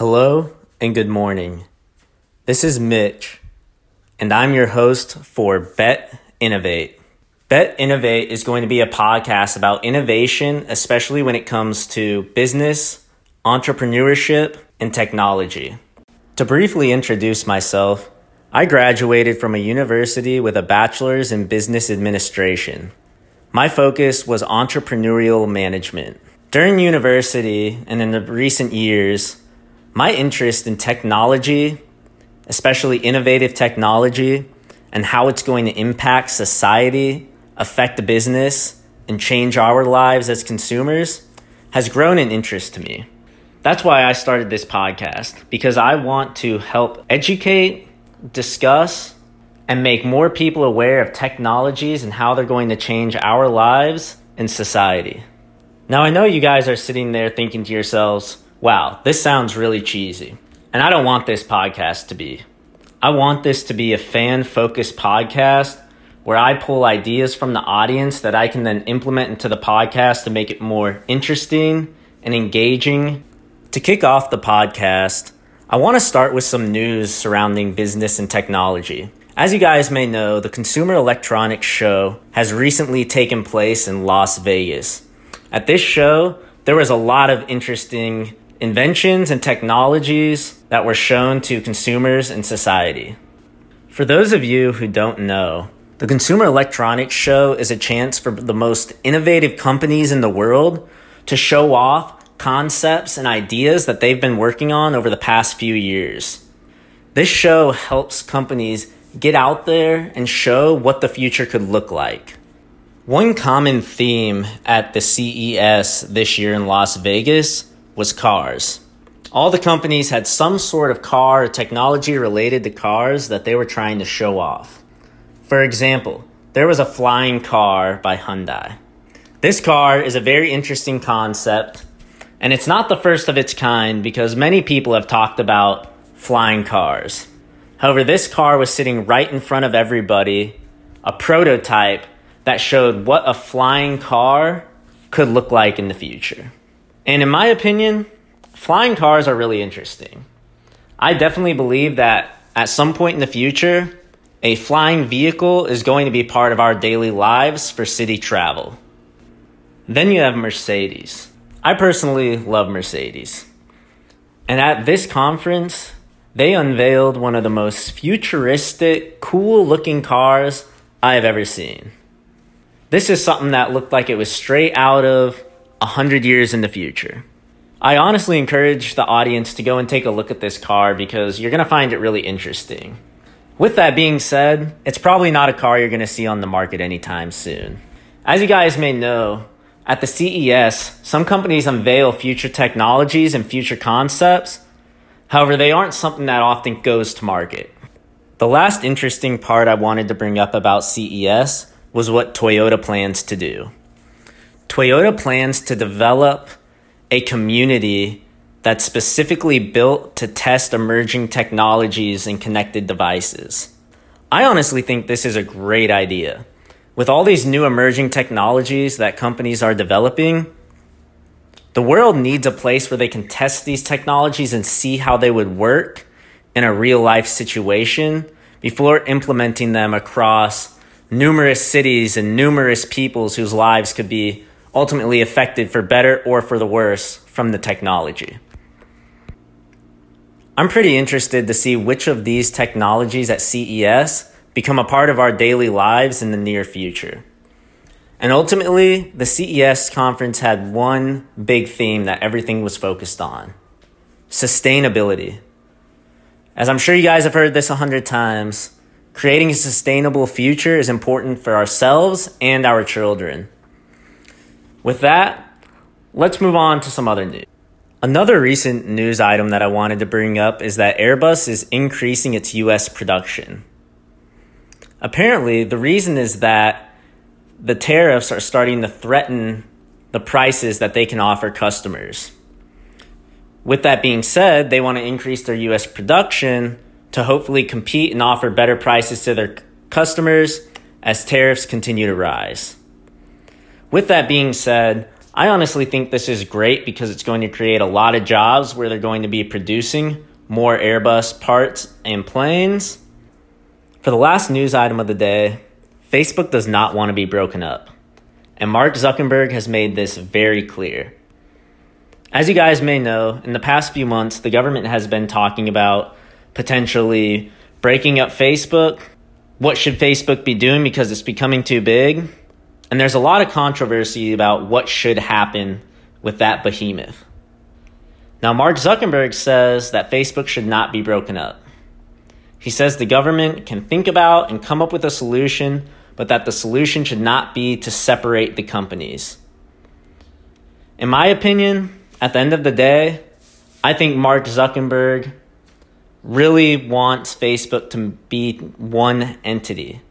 Hello and good morning. This is Mitch, and I'm your host for Bet Innovate. Bet Innovate is going to be a podcast about innovation, especially when it comes to business, entrepreneurship, and technology. To briefly introduce myself, I graduated from a university with a bachelor's in business administration. My focus was entrepreneurial management. During university and in the recent years, my interest in technology, especially innovative technology, and how it's going to impact society, affect the business, and change our lives as consumers has grown in interest to me. That's why I started this podcast, because I want to help educate, discuss, and make more people aware of technologies and how they're going to change our lives and society. Now, I know you guys are sitting there thinking to yourselves, wow, this sounds really cheesy. And I don't want this podcast to be. I want this to be a fan focused podcast where I pull ideas from the audience that I can then implement into the podcast to make it more interesting and engaging. To kick off the podcast, I want to start with some news surrounding business and technology. As you guys may know, the Consumer Electronics Show has recently taken place in Las Vegas. At this show, there was a lot of interesting inventions and technologies that were shown to consumers and society. For those of you who don't know, the Consumer Electronics Show is a chance for the most innovative companies in the world to show off concepts and ideas that they've been working on over the past few years. This show helps companies get out there and show what the future could look like. One common theme at the CES this year in Las Vegas was cars. All the companies had some sort of car or technology related to cars that they were trying to show off. For example, there was a flying car by Hyundai. This car is a very interesting concept, and it's not the first of its kind because many people have talked about flying cars. However, this car was sitting right in front of everybody, a prototype that showed what a flying car could look like in the future. And in my opinion, flying cars are really interesting. I definitely believe that at some point in the future, a flying vehicle is going to be part of our daily lives for city travel. Then you have Mercedes. I personally love Mercedes. And at this conference, they unveiled one of the most futuristic, cool looking cars I have ever seen. This is something that looked like it was straight out of 100 years in the future. I honestly encourage the audience to go and take a look at this car because you're going to find it really interesting. With that being said, it's probably not a car you're going to see on the market anytime soon. As you guys may know, at the CES, some companies unveil future technologies and future concepts. However, they aren't something that often goes to market. The last interesting part I wanted to bring up about CES was what Toyota plans to do. Toyota plans to develop a community that's specifically built to test emerging technologies and connected devices. I honestly think this is a great idea. With all these new emerging technologies that companies are developing, the world needs a place where they can test these technologies and see how they would work in a real life situation before implementing them across numerous cities and numerous peoples whose lives could be ultimately affected for better or for the worse from the technology. I'm pretty interested to see which of these technologies at CES become a part of our daily lives in the near future. And ultimately, the CES conference had one big theme that everything was focused on sustainability. As I'm sure you guys have heard this a hundred times, creating a sustainable future is important for ourselves and our children. With that, let's move on to some other news. Another recent news item that I wanted to bring up is that Airbus is increasing its US production. Apparently, the reason is that the tariffs are starting to threaten the prices that they can offer customers. With that being said, they want to increase their US production to hopefully compete and offer better prices to their customers as tariffs continue to rise. With that being said, I honestly think this is great because it's going to create a lot of jobs where they're going to be producing more Airbus parts and planes. For the last news item of the day, Facebook does not want to be broken up. And Mark Zuckerberg has made this very clear. As you guys may know, in the past few months, the government has been talking about potentially breaking up Facebook. What should Facebook be doing because it's becoming too big? And there's a lot of controversy about what should happen with that behemoth. Now, Mark Zuckerberg says that Facebook should not be broken up. He says the government can think about and come up with a solution, but that the solution should not be to separate the companies. In my opinion, at the end of the day, I think Mark Zuckerberg really wants Facebook to be one entity.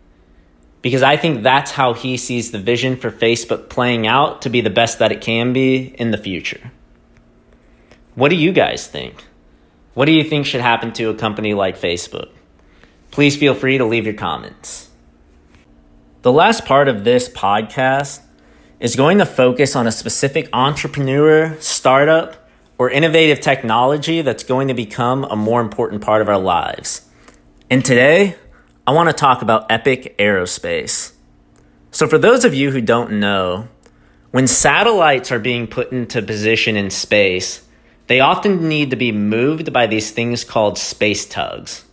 Because I think that's how he sees the vision for Facebook playing out to be the best that it can be in the future. What do you guys think? What do you think should happen to a company like Facebook? Please feel free to leave your comments. The last part of this podcast is going to focus on a specific entrepreneur, startup, or innovative technology that's going to become a more important part of our lives. And today, I want to talk about Epic Aerospace. So, for those of you who don't know, when satellites are being put into position in space, they often need to be moved by these things called space tugs.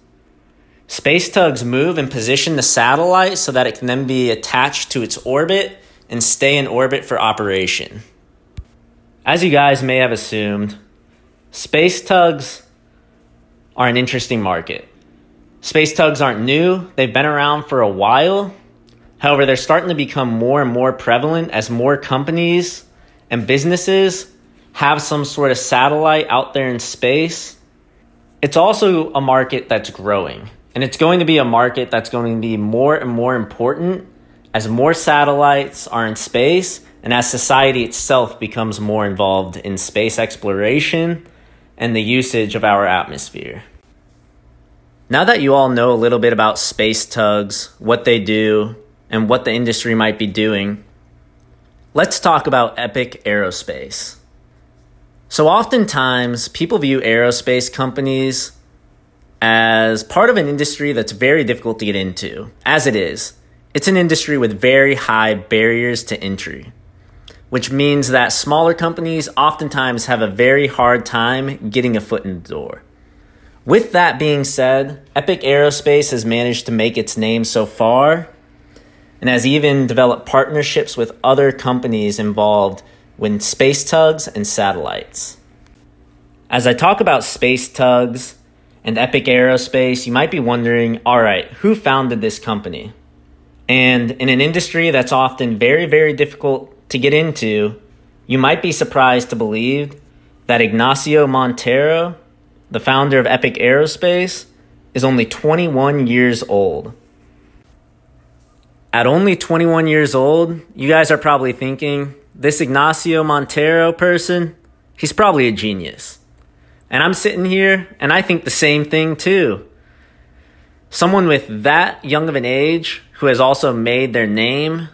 Space tugs move and position the satellite so that it can then be attached to its orbit and stay in orbit for operation. As you guys may have assumed, space tugs are an interesting market. Space tugs aren't new, they've been around for a while. However, they're starting to become more and more prevalent as more companies and businesses have some sort of satellite out there in space. It's also a market that's growing, and it's going to be a market that's going to be more and more important as more satellites are in space and as society itself becomes more involved in space exploration and the usage of our atmosphere. Now that you all know a little bit about space tugs, what they do, and what the industry might be doing, let's talk about Epic Aerospace. So, oftentimes, people view aerospace companies as part of an industry that's very difficult to get into, as it is. It's an industry with very high barriers to entry, which means that smaller companies oftentimes have a very hard time getting a foot in the door. With that being said, Epic Aerospace has managed to make its name so far and has even developed partnerships with other companies involved with space tugs and satellites. As I talk about space tugs and Epic Aerospace, you might be wondering all right, who founded this company? And in an industry that's often very, very difficult to get into, you might be surprised to believe that Ignacio Montero, the founder of Epic Aerospace, is only 21 years old. At only 21 years old, you guys are probably thinking, this Ignacio Montero person, he's probably a genius. And I'm sitting here and I think the same thing too. Someone with that young of an age who has also made their name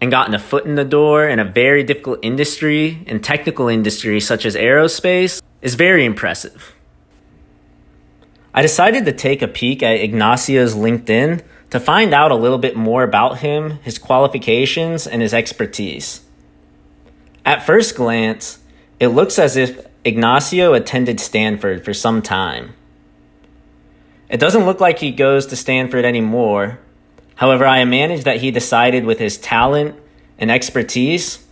and gotten a foot in the door in a very difficult industry and technical industry such as aerospace is very impressive. I decided to take a peek at Ignacio's LinkedIn to find out a little bit more about him, his qualifications, and his expertise. At first glance, it looks as if Ignacio attended Stanford for some time. It doesn't look like he goes to Stanford anymore, However, I managed that he decided with his talent and expertise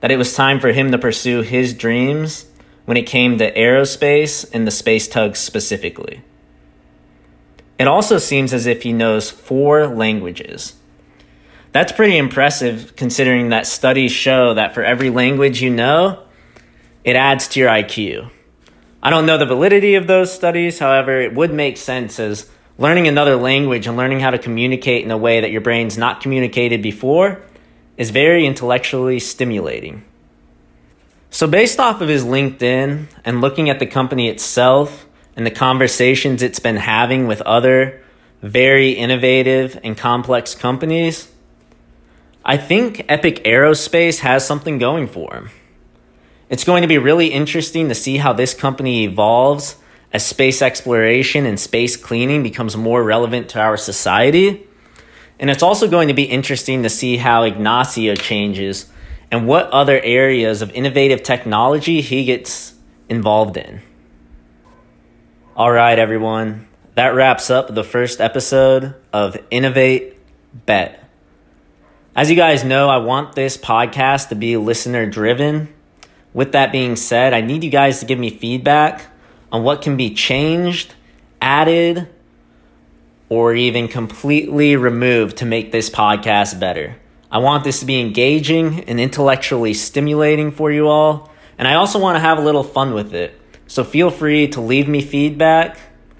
that it was time for him to pursue his dreams when it came to aerospace and the space tugs specifically. It also seems as if he knows four languages. That's pretty impressive considering that studies show that for every language you know, it adds to your IQ. I don't know the validity of those studies, however, it would make sense as learning another language and learning how to communicate in a way that your brain's not communicated before is very intellectually stimulating. So, based off of his LinkedIn and looking at the company itself and the conversations it's been having with other very innovative and complex companies, I think Epic Aerospace has something going for him. It's going to be really interesting to see how this company evolves as space exploration and space cleaning becomes more relevant to our society. And it's also going to be interesting to see how Ignacio changes and what other areas of innovative technology he gets involved in. All right, everyone. That wraps up the first episode of Innovate Bet. As you guys know, I want this podcast to be listener driven. With that being said, I need you guys to give me feedback on what can be changed, added, or even completely removed to make this podcast better. I want this to be engaging and intellectually stimulating for you all, and I also want to have a little fun with it. So feel free to leave me feedback